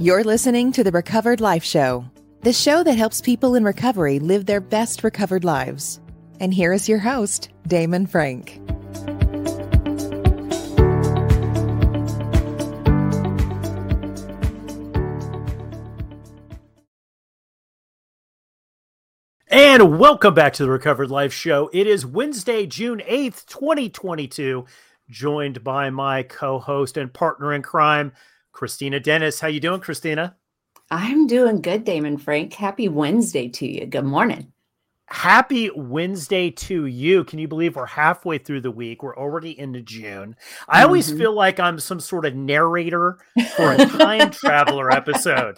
You're listening to the Recovered Life Show, the show that helps people in recovery live their best recovered lives. And here is your host, Damon Frank. And welcome back to the Recovered Life Show. It is Wednesday, June 8th, 2022, joined by my co-host and partner in crime, Kristina Dennis. How you doing, Kristina? I'm doing good, Damon Frank. Happy Wednesday to you. Good morning. Happy Wednesday to you. Can you believe we're halfway through the week? We're already into June. I always Mhm. feel like I'm some sort of narrator for a time traveler episode.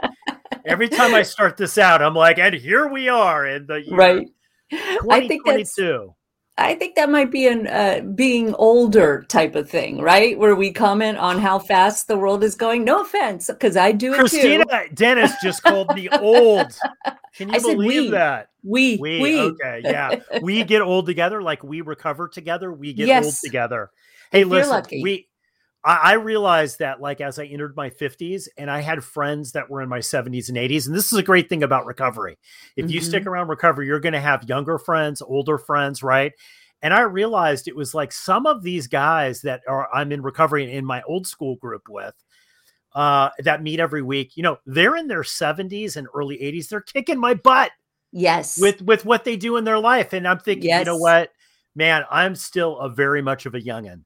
Every time I start this out, I'm like, and here we are in the Right. I think that's 2022. I think that might be an uh, being older type of thing, right? Where we comment on how fast the world is going. No offense, because I do it Kristina too. Dennis just called me old. Can you I believe we. that? We, We, we, okay, yeah. We get old together, like we recover together. We get old together. Hey, If listen, lucky. we. I, I realized that, like, as I entered my fifties, and I had friends that were in my seventies and eighties, and this is a great thing about recovery. If you Mm-hmm. stick around recovery, you're going to have younger friends, older friends, right? And I realized it was like some of these guys that are I'm in recovery and in my old school group with uh that meet every week you know they're in their 70s and early 80s they're kicking my butt yes, with with what they do in their life and i'm thinking you know what man i'm still a very much of a youngin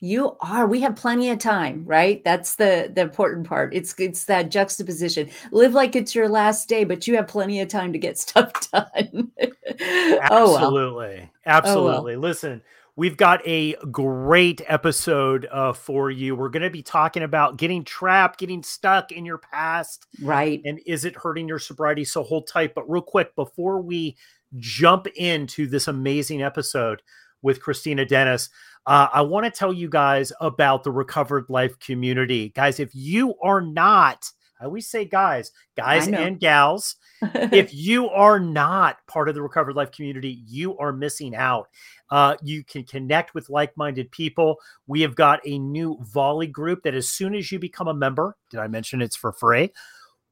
you are. We have plenty of time, right? That's the the important part. It's it's that juxtaposition. Live like it's your last day, but you have plenty of time to get stuff done. oh well. absolutely absolutely listen we've got a great episode uh, for you we're going to be talking about getting trapped getting stuck in your past Right. and is it hurting your sobriety so hold tight but real quick before we jump into this amazing episode with kristina dennis. Uh, i want to tell you guys about the recovered life community. Guys if you are not i always say guys guys and gals if you are not part of the recovered life community you are missing out. Uh, you can connect with like-minded people. We have got a new volley group that as soon as you become a member did i mention it's for free?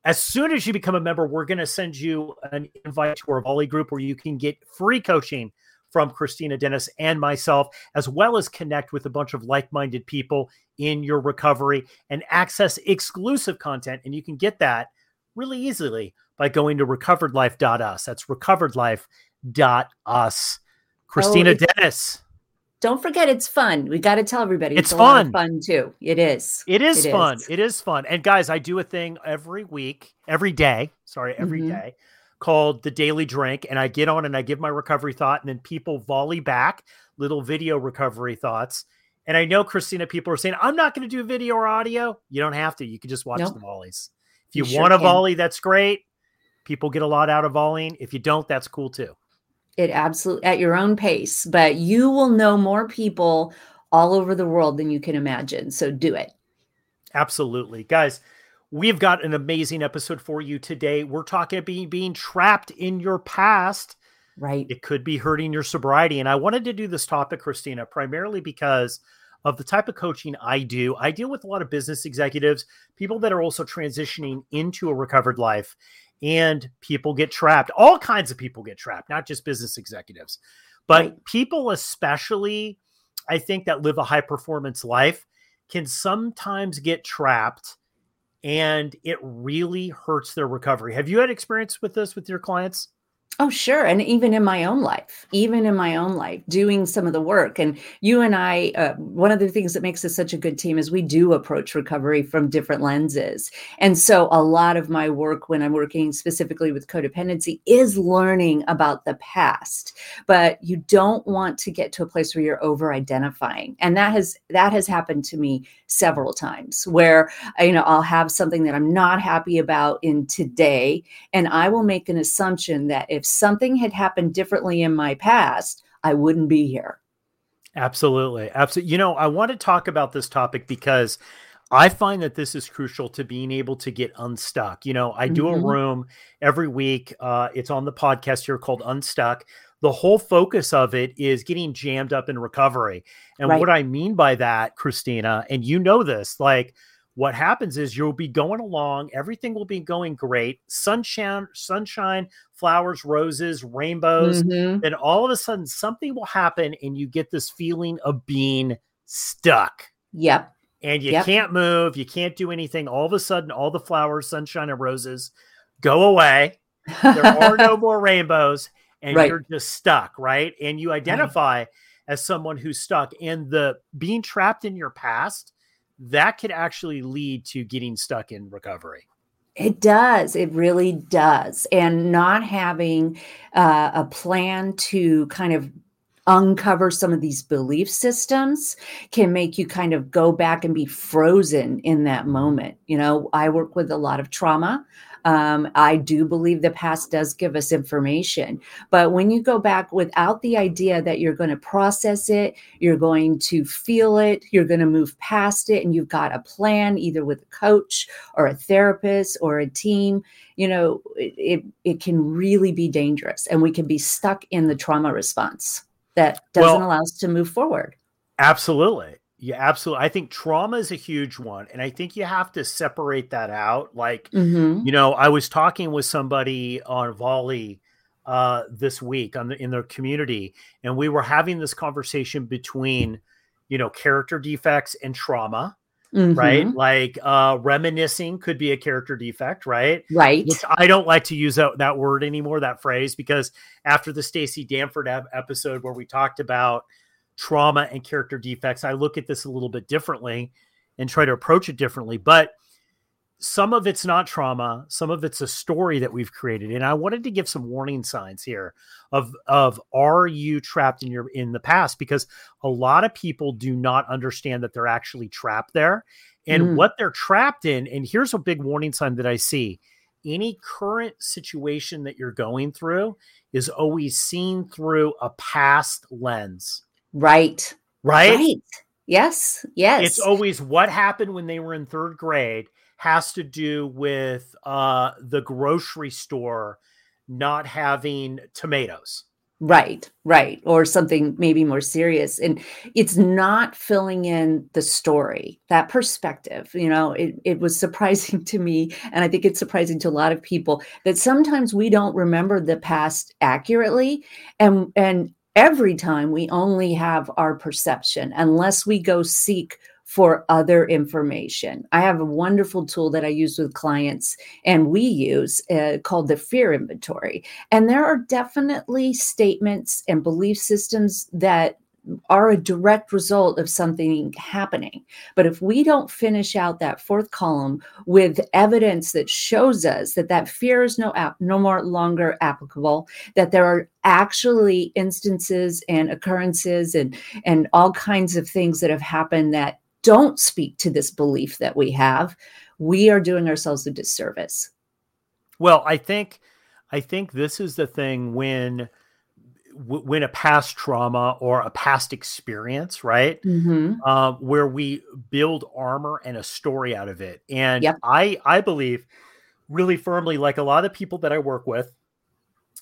As soon as you become a member we're going to send you an invite to our volley group where you can get free coaching from kristina dennis and myself as well as connect with a bunch of like-minded people in your recovery and access exclusive content and you can get that really easily by going to recoveredlife.us. That's recoveredlife.us. Kristina it's- Dennis. Don't forget, it's fun. We got to tell everybody It's of fun. fun too. It is. It is It fun. is. It is fun. And guys, I do a thing every week, every day, sorry, every day, Mhm. Called the Daily Drink. And I get on and I give my recovery thought, and then people volley back little video recovery thoughts. And I know, Kristina, people are saying, I'm not going to do video or audio. You don't have to. You can just watch Nope. the volleys. If you, You sure want a can. volley, that's great. People get a lot out of volleying. If you don't, that's cool too. It absolutely at your own pace, but you will know more people all over the world than you can imagine. So do it. Absolutely. Guys, we've got an amazing episode for you today. We're talking about being, being trapped in your past. Right. It could be hurting your sobriety. And I wanted to do this topic, Kristina, primarily because of the type of coaching I do. I deal with a lot of business executives, people that are also transitioning into a recovered life, and people get trapped. All kinds of people get trapped, not just business executives, but Right. people, especially, I think, that live a high performance life, can sometimes get trapped and it really hurts their recovery. Have you had experience with this with your clients? Oh, sure. And even in my own life, even in my own life, doing some of the work. And you and I, uh, one of the things that makes us such a good team is we do approach recovery from different lenses. And so a lot of my work when I'm working specifically with codependency is learning about the past. But you don't want to get to a place where you're over identifying. And that has that has happened to me several times where you know I'll have something that I'm not happy about in today and I will make an assumption that if something had happened differently in my past, I wouldn't be here. Absolutely. Absolutely. You know, I want to talk about this topic because I find that this is crucial to being able to get unstuck. You know, I do a Mhm. room every week. Uh, it's on the podcast here called Unstuck. The whole focus of it is getting jammed up in recovery. And Right. what I mean by that, Kristina, and you know this, like what happens is you'll be going along, everything will be going great, sunshine, sunshine, flowers, roses, rainbows, mm-hmm. then all of a sudden something will happen and you get this feeling of being stuck. Yep. And you yep. can't move, you can't do anything. All of a sudden, all the flowers, sunshine, and roses go away. There are no more rainbows, and right. you're just stuck, right? And you identify right. as someone who's stuck. And the being trapped in your past that could actually lead to getting stuck in recovery. It does. It really does. And not having uh, a plan to kind of uncover some of these belief systems can make you kind of go back and be frozen in that moment. You know, I work with a lot of trauma. Um, I do believe the past does give us information. But when you go back without the idea that you're going to process it, you're going to feel it, you're going to move past it, and you've got a plan either with a coach or a therapist or a team, you know, it, it, it can really be dangerous. And we can be stuck in the trauma response that doesn't well, allow us to move forward. Absolutely. Yeah, absolutely. I think trauma is a huge one. And I think you have to separate that out. Like, mm-hmm. you know, I was talking with somebody on Volley uh, this week on the, in their community, and we were having this conversation between, you know, character defects and trauma. Mm-hmm. Right. Like uh reminiscing could be a character defect, right? Right. Which I don't like to use that, that word anymore, that phrase, because after the Stacey Danford episode where we talked about trauma and character defects. I look at this a little bit differently and try to approach it differently. But some of it's not trauma, some of it's a story that we've created. And I wanted to give some warning signs here of of are you trapped in your in the past? Because a lot of people do not understand that they're actually trapped there and mm. what they're trapped in. And here's a big warning sign that I see. Any current situation that you're going through is always seen through a past lens. Right. Right. Right. Yes. Yes. It's always what happened when they were in third grade has to do with uh, the grocery store not having tomatoes. Right, right. Or something maybe more serious. And it's not filling in the story, that perspective. You know, it, it was surprising to me. And I think it's surprising to a lot of people that sometimes we don't remember the past accurately. And and every time we only have our perception unless we go seek for other information. I have a wonderful tool that I use with clients and we use uh, called the fear inventory. And there are definitely statements and belief systems that are a direct result of something happening. But if we don't finish out that fourth column with evidence that shows us that that fear is no no more longer applicable, that there are actually instances and occurrences and and all kinds of things that have happened that don't speak to this belief that we have, we are doing ourselves a disservice. Well, I think I think this is the thing when when a past trauma or a past experience, right? Mm-hmm. Uh, where we build armor and a story out of it. And yep. I I believe really firmly, like a lot of people that I work with,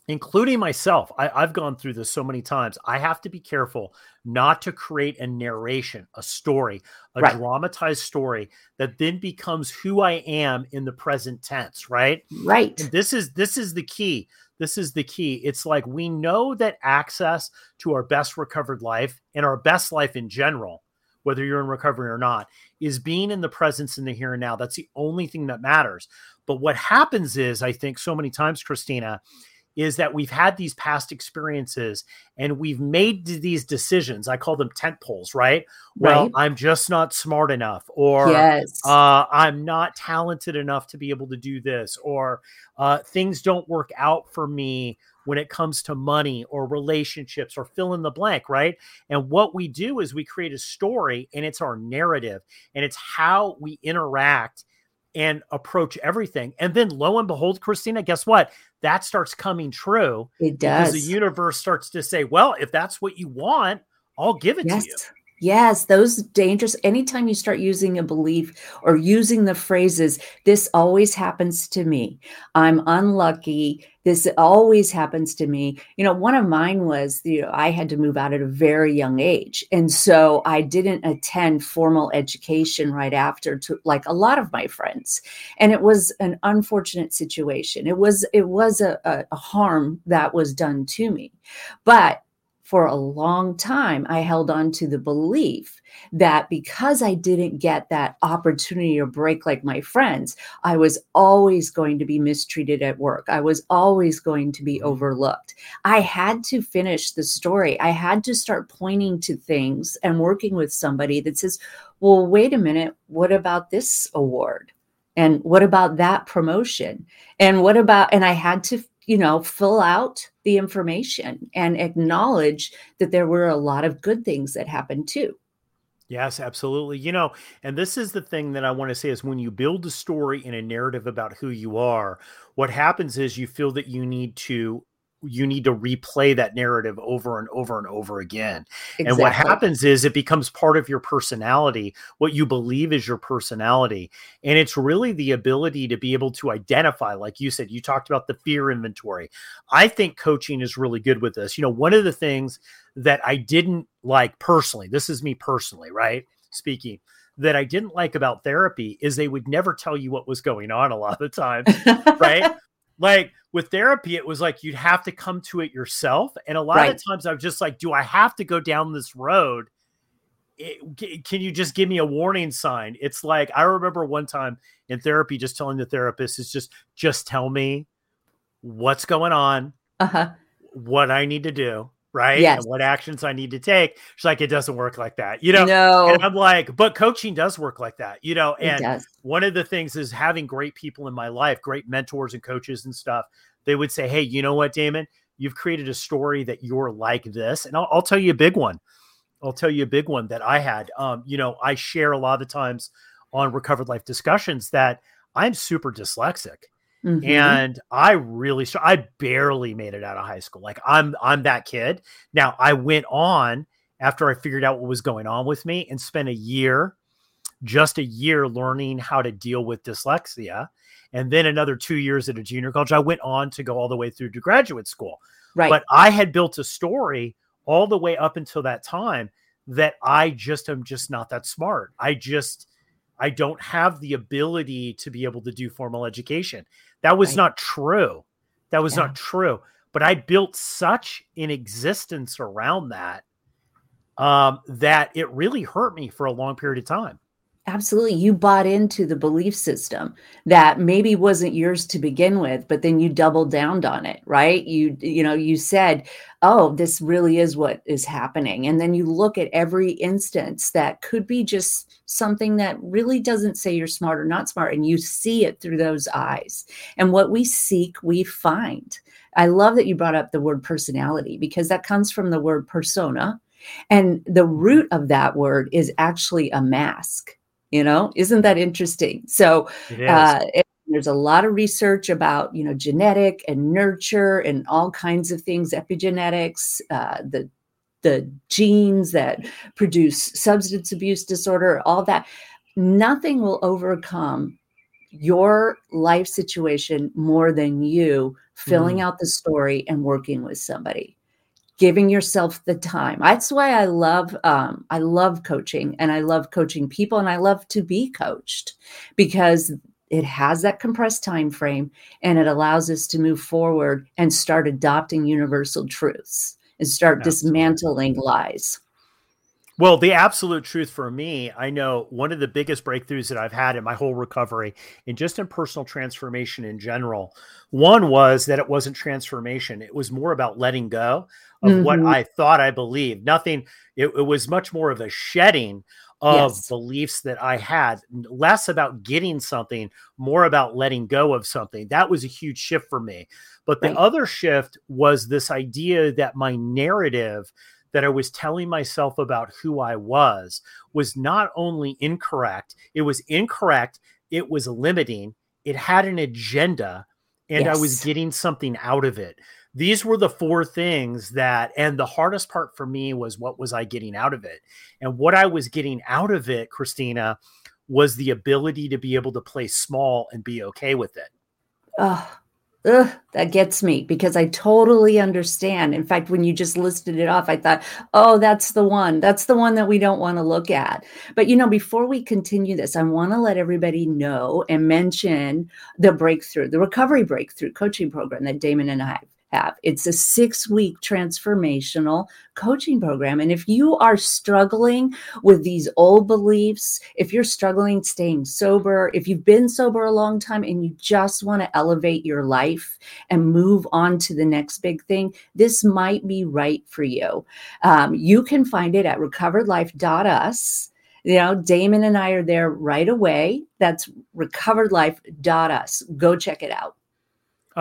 including myself, I, I've gone through this so many times. I have to be careful not to create a narration, a story, a right. dramatized story that then becomes who I am in the present tense, right? Right. And this is this is the key this is the key. It's like we know that access to our best recovered life and our best life in general, whether you're in recovery or not, is being in the presence in the here and now. That's the only thing that matters. But what happens is, I think so many times, Kristina, is that we've had these past experiences and we've made these decisions. I call them tent poles, right? right. Well, I'm just not smart enough, or yes. uh, I'm not talented enough to be able to do this, or uh, things don't work out for me when it comes to money or relationships or fill in the blank, right? And what we do is we create a story and it's our narrative and it's how we interact and approach everything. And then lo and behold, Kristina, guess what? That starts coming true. It does. Because the universe starts to say, well, if that's what you want, I'll give it yes. to you. Yes, those dangerous. Anytime you start using a belief or using the phrases, this always happens to me. I'm unlucky. This always happens to me. You know, one of mine was, you know, I had to move out at a very young age. And so I didn't attend formal education right after to like a lot of my friends. And it was an unfortunate situation. It was, it was a, a, a harm that was done to me. But for a long time, I held on to the belief that because I didn't get that opportunity or break like my friends, I was always going to be mistreated at work. I was always going to be mm-hmm. overlooked. I had to finish the story. I had to start pointing to things and working with somebody that says, well, wait a minute, what about this award? And what about that promotion? And what about, and I had to you know, fill out the information and acknowledge that there were a lot of good things that happened too. Yes, absolutely. You know, and this is the thing that I want to say is when you build a story and a narrative about who you are, what happens is you feel that you need to you need to replay that narrative over and over and over again. Exactly. And what happens is it becomes part of your personality, what you believe is your personality. And it's really the ability to be able to identify, like you said, you talked about the fear inventory. I think coaching is really good with this. You know, one of the things that I didn't like personally, this is me personally, right? Speaking that I didn't like about therapy is they would never tell you what was going on a lot of the time, right? Like with therapy, it was like you'd have to come to it yourself. And a lot right. of times I was just like, do I have to go down this road? It, can you just give me a warning sign? It's like I remember one time in therapy just telling the therapist is just just tell me what's going on, uh-huh. what I need to do, right? Yes. And what actions I need to take. She's like, it doesn't work like that, you know? No. And I'm like, but coaching does work like that, you know? And one of the things is having great people in my life, great mentors and coaches and stuff. They would say, hey, you know what, Damon? You've created a story that you're like this. And I'll, I'll tell you a big one. I'll tell you a big one that I had. Um, you know, I share a lot of the times on recovered life discussions that I'm super dyslexic. Mm-hmm. And I really, I barely made it out of high school. Like I'm, I'm that kid. Now I went on after I figured out what was going on with me and spent a year, just a year learning how to deal with dyslexia. And then another two years at a junior college. I went on to go all the way through to graduate school. Right. But I had built a story all the way up until that time that I just am just not that smart. I just, I don't have the ability to be able to do formal education. That was right. not true. That was yeah. not true. But I built such an existence around that um, that it really hurt me for a long period of time. Absolutely. You bought into the belief system that maybe wasn't yours to begin with, but then you doubled down on it, right? You you know, you said, "Oh, this really is what is happening." And then you look at every instance that could be just something that really doesn't say you're smart or not smart and you see it through those eyes. And what we seek, we find. I love that you brought up the word personality because that comes from the word persona. And the root of that word is actually a mask you know? Isn't that interesting? So uh, it, there's a lot of research about you know genetic and nurture and all kinds of things epigenetics uh, the the genes that produce substance abuse disorder all that. Nothing will overcome your life situation more than you filling mm. out the story and working with somebody giving yourself the time. That's why I love um, I love coaching and I love coaching people and I love to be coached because it has that compressed time frame and it allows us to move forward and start adopting universal truths and start Absolutely. dismantling lies. Well, the absolute truth for me, I know one of the biggest breakthroughs that I've had in my whole recovery and just in personal transformation in general. One was that it wasn't transformation, it was more about letting go of mm-hmm. what I thought I believed. Nothing, it, it was much more of a shedding of yes. beliefs that I had, less about getting something, more about letting go of something. That was a huge shift for me. But the right. other shift was this idea that my narrative that I was telling myself about who I was was not only incorrect, it was incorrect, it was limiting, it had an agenda, and yes. I was getting something out of it these were the four things that and the hardest part for me was what was i getting out of it and what i was getting out of it kristina was the ability to be able to play small and be okay with it oh Ugh, that gets me because I totally understand. In fact, when you just listed it off, I thought, oh, that's the one. That's the one that we don't want to look at. But, you know, before we continue this, I want to let everybody know and mention the breakthrough, the recovery breakthrough coaching program that Damon and I have. It's a six week transformational coaching program. And if you are struggling with these old beliefs, if you're struggling staying sober, if you've been sober a long time and you just want to elevate your life and move on to the next big thing, this might be right for you. Um, you can find it at recoveredlife.us you know damon and i are there right away. That's recoveredlife.us go check it out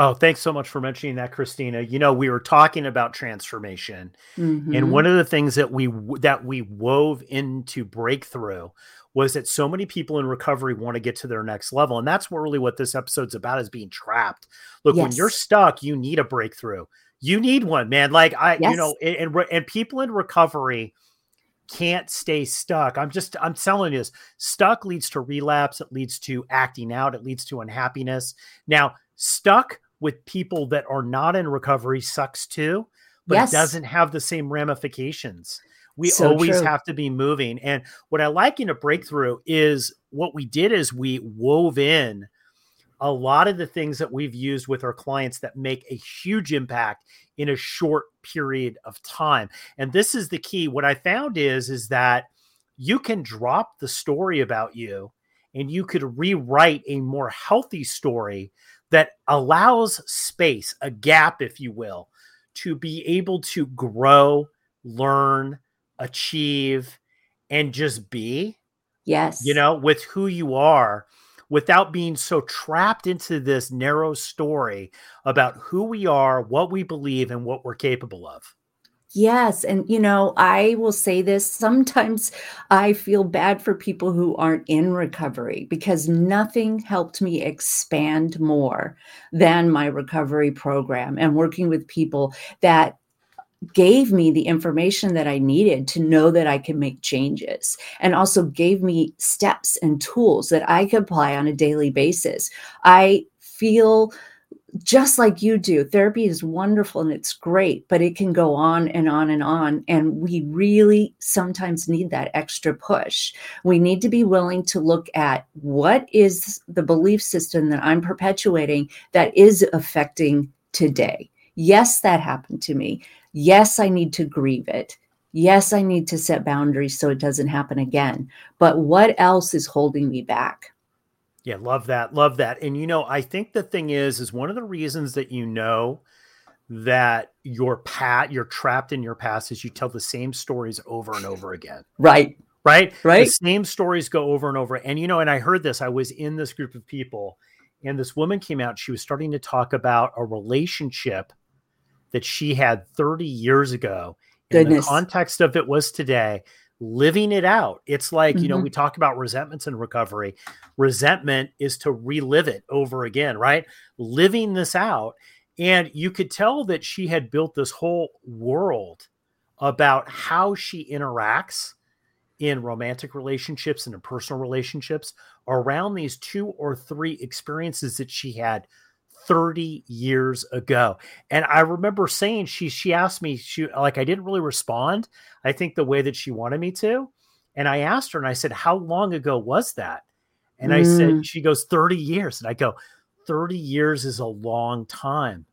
Oh, thanks so much for mentioning that, Kristina. You know, we were talking about transformation, mm-hmm. and one of the things that we that we wove into breakthrough was that so many people in recovery want to get to their next level, and that's really what this episode's about: is being trapped. Look, yes. when you're stuck, you need a breakthrough. You need one, man. Like I, yes. you know, and, and and people in recovery can't stay stuck. I'm just I'm telling you this. Stuck leads to relapse, it leads to acting out, it leads to unhappiness. Now, stuck with people that are not in recovery sucks too, but yes. it doesn't have the same ramifications. We so always true. have to be moving. And what I like in a breakthrough is what we did is we wove in a lot of the things that we've used with our clients that make a huge impact in a short period of time. And this is the key. What I found is is that you can drop the story about you and you could rewrite a more healthy story that allows space, a gap, if you will, to be able to grow, learn, achieve, and just be. Yes. You know, with who you are without being so trapped into this narrow story about who we are, what we believe, and what we're capable of. Yes. And, you know, I will say this sometimes I feel bad for people who aren't in recovery because nothing helped me expand more than my recovery program and working with people that gave me the information that I needed to know that I can make changes and also gave me steps and tools that I could apply on a daily basis. I feel just like you do, therapy is wonderful and it's great, but it can go on and on and on. And we really sometimes need that extra push. We need to be willing to look at what is the belief system that I'm perpetuating that is affecting today. Yes, that happened to me. Yes, I need to grieve it. Yes, I need to set boundaries so it doesn't happen again. But what else is holding me back? Yeah, love that. Love that. And you know, I think the thing is is one of the reasons that you know that your pat you're trapped in your past is you tell the same stories over and over again. Right. Right? Right. The same stories go over and over. And you know, and I heard this, I was in this group of people and this woman came out, she was starting to talk about a relationship that she had 30 years ago. And the context of it was today living it out. It's like, mm-hmm. you know, mm-hmm. we talk about resentments and recovery. Resentment is to relive it over again, right? Living this out. And you could tell that she had built this whole world about how she interacts in romantic relationships and in personal relationships around these two or three experiences that she had 30 years ago. And I remember saying she she asked me she like I didn't really respond. I think the way that she wanted me to. And I asked her and I said, "How long ago was that?" And mm. I said mm. she goes 30 years. And I go, "30 years is a long time."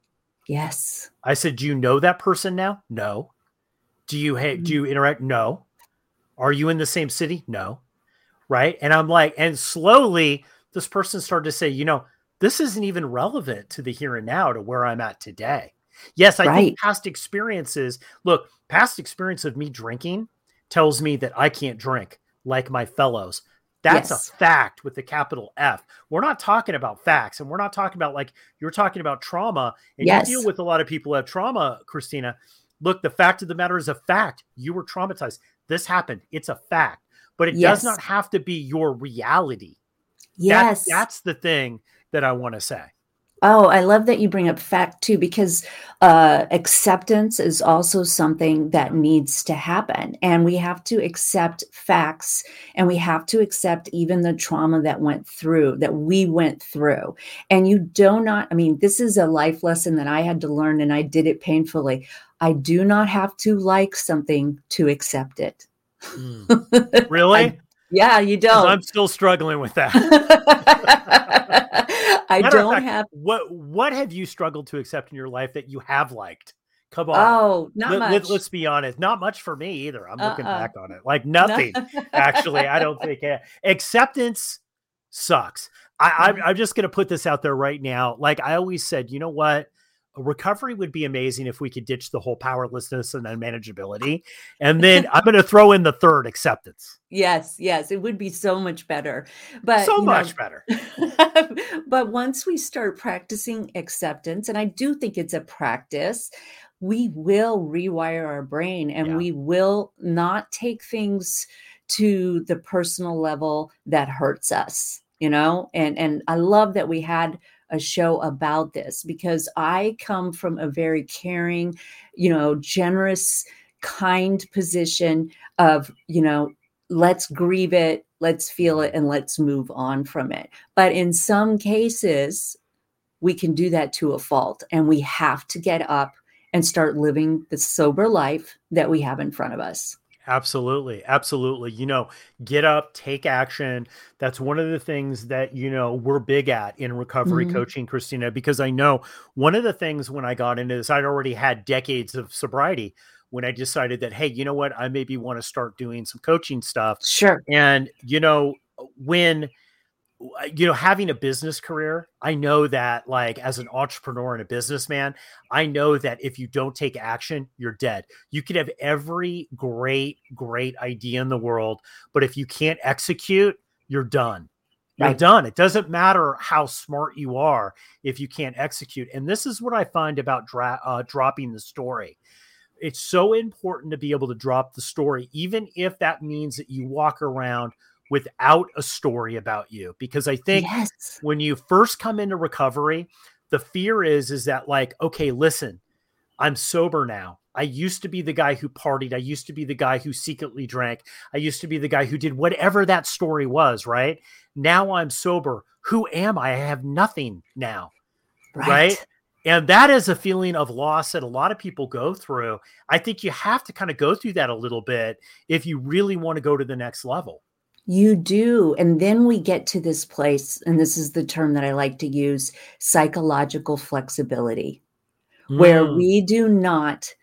Yes. I said, "Do you know that person now?" No. Do you hey, mm. do you interact? No. Are you in the same city? No. Right? And I'm like and slowly this person started to say, "You know, this isn't even relevant to the here and now to where I'm at today. Yes, I right. think past experiences, look, past experience of me drinking tells me that I can't drink like my fellows. That's yes. a fact with the capital F. We're not talking about facts and we're not talking about like you're talking about trauma and yes. you deal with a lot of people who have trauma, Kristina. Look, the fact of the matter is a fact. You were traumatized. This happened. It's a fact, but it yes. does not have to be your reality. Yes. That, that's the thing that I want to say. Oh, I love that you bring up fact too, because uh, acceptance is also something that needs to happen. And we have to accept facts and we have to accept even the trauma that went through, that we went through. And you do not, I mean, this is a life lesson that I had to learn and I did it painfully. I do not have to like something to accept it. Mm. Really? I, yeah, you don't. I'm still struggling with that. I don't fact, have what what have you struggled to accept in your life that you have liked? Come on. Oh, not let, much. Let, us be honest. Not much for me either. I'm uh-uh. looking back on it. Like nothing. No. actually, I don't think it. acceptance sucks. I, I'm, mm-hmm. I'm just going to put this out there right now. Like I always said, you know what? Recovery would be amazing if we could ditch the whole powerlessness and unmanageability. And then I'm going to throw in the third acceptance. Yes, yes, it would be so much better. But so much know, better. but once we start practicing acceptance, and I do think it's a practice, we will rewire our brain and yeah. we will not take things to the personal level that hurts us you know and and i love that we had a show about this because I come from a very caring, you know, generous, kind position of, you know, let's grieve it, let's feel it, and let's move on from it. But in some cases, we can do that to a fault, and we have to get up and start living the sober life that we have in front of us. Absolutely. Absolutely. You know, get up, take action. That's one of the things that, you know, we're big at in recovery mm-hmm. coaching, Kristina, because I know one of the things when I got into this, I'd already had decades of sobriety when I decided that, hey, you know what, I maybe want to start doing some coaching stuff. Sure. And, you know, when, you know, having a business career, I know that like as an entrepreneur and a businessman, I know that if you don't take action, you're dead. You could have every great, great idea in the world, but if you can't execute, you're done. You're right. done. It doesn't matter how smart you are if you can't execute. And this is what I find about dra- uh, dropping the story. It's so important to be able to drop the story, even if that means that you walk around without a story about you because i think yes. when you first come into recovery the fear is is that like okay listen i'm sober now i used to be the guy who partied i used to be the guy who secretly drank i used to be the guy who did whatever that story was right now i'm sober who am i i have nothing now right, right? And that is a feeling of loss that a lot of people go through. I think you have to kind of go through that a little bit if you really want to go to the next level. You do. And then we get to this place, and this is the term that I like to use psychological flexibility, mm. where we do not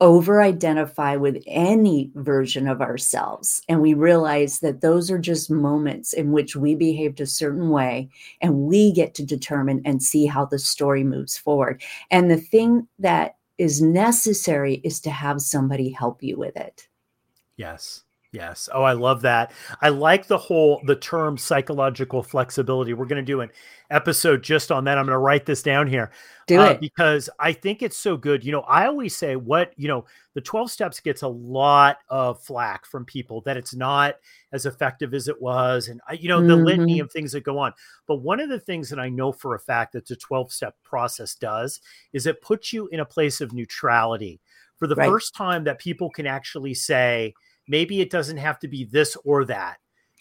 over identify with any version of ourselves. And we realize that those are just moments in which we behaved a certain way, and we get to determine and see how the story moves forward. And the thing that is necessary is to have somebody help you with it. Yes. Yes. Oh, I love that. I like the whole the term psychological flexibility. We're going to do an episode just on that. I'm going to write this down here. Do uh, it because I think it's so good. You know, I always say what, you know, the 12 steps gets a lot of flack from people that it's not as effective as it was and you know, the mm-hmm. litany of things that go on. But one of the things that I know for a fact that the 12 step process does is it puts you in a place of neutrality. For the right. first time that people can actually say, maybe it doesn't have to be this or that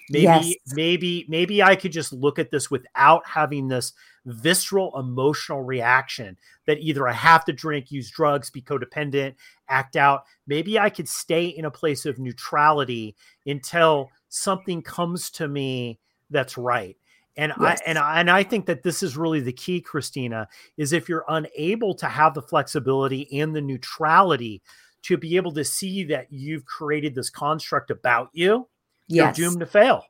maybe yes. maybe maybe i could just look at this without having this visceral emotional reaction that either i have to drink use drugs be codependent act out maybe i could stay in a place of neutrality until something comes to me that's right and yes. I and I and I think that this is really the key, Kristina, is if you're unable to have the flexibility and the neutrality to be able to see that you've created this construct about you, yes. you're doomed to fail.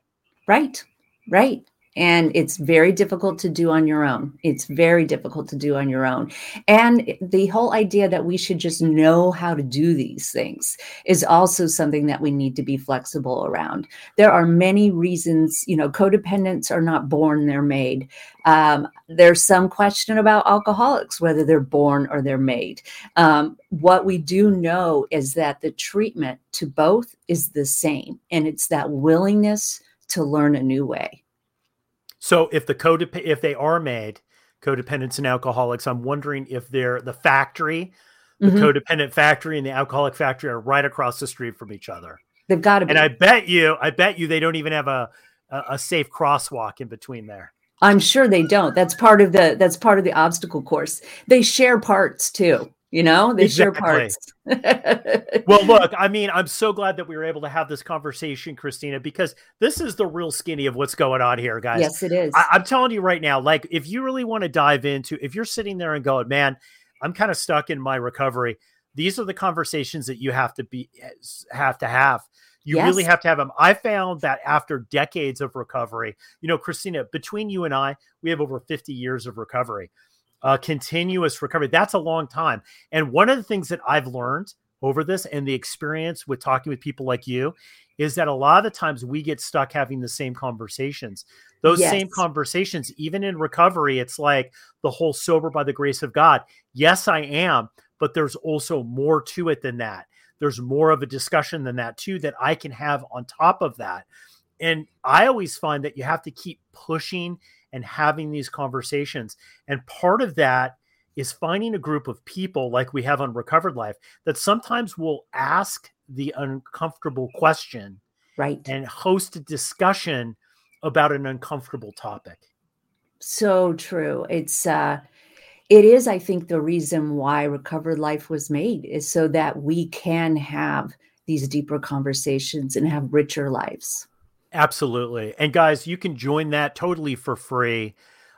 Right. Right and it's very difficult to do on your own. It's very difficult to do on your own. And the whole idea that we should just know how to do these things is also something that we need to be flexible around. There are many reasons you know codependents are not born they're made. Um, there's some question about alcoholics whether they're born or they're made. Um, what we do know is that the treatment to both is the same and it's that willingness to learn a new way so if the codep- if they are made, codependents and alcoholics. I'm wondering if they're the factory, the mm-hmm. codependent factory and the alcoholic factory are right across the street from each other. They've got to be. And I bet you, I bet you they don't even have a, a, a safe crosswalk in between there. I'm sure they don't. That's part of the that's part of the obstacle course. They share parts too. You know, they exactly. share parts. well, look, I mean, I'm so glad that we were able to have this conversation, Kristina, because this is the real skinny of what's going on here, guys. Yes, it is. I, I'm telling you right now, like, if you really want to dive into, if you're sitting there and going, man, I'm kind of stuck in my recovery. These are the conversations that you have to be eh, have to have. You yes. really have to have them. I found that after decades of recovery, you know, Kristina, between you and I, we have over 50 years of recovery uh, continuous recovery. That's a long time. And one of the things that I've learned over this and the experience with talking with people like you is that a lot of the times we get stuck having the same conversations. Those yes. same conversations, even in recovery, it's like the whole sober by the grace of God. Yes, I am, but there's also more to it than that. There's more of a discussion than that, too, that I can have on top of that. And I always find that you have to keep pushing and having these conversations. And part of that is finding a group of people like we have on Recovered Life that sometimes will ask the uncomfortable question right. and host a discussion about an uncomfortable topic. So true. It's uh it is i think the reason why recovered life was made is so that we can have these deeper conversations and have richer lives Absolutely. And guys, you can join that totally for free.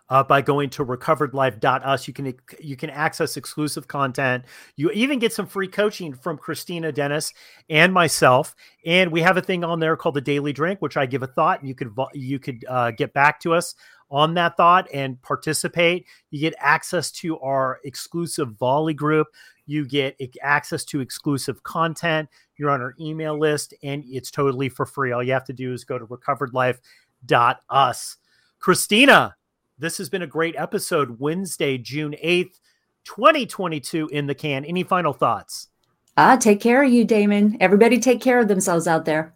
Uh, by going to recoveredlife.us you can you can access exclusive content you even get some free coaching from kristina dennis and myself and we have a thing on there called the daily drink which i give a thought and you could you could uh, get back to us on that thought and participate you get access to our exclusive volley group you get access to exclusive content. You're on our email list, and it's totally for free. All you have to do is go to recoveredlife.us. Kristina, this has been a great episode. Wednesday, June 8th, 2022 in the can. Any final thoughts? Ah, take care of you, Damon. Everybody take care of themselves out there.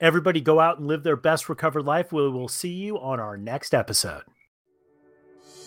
Everybody go out and live their best recovered life. We will see you on our next episode.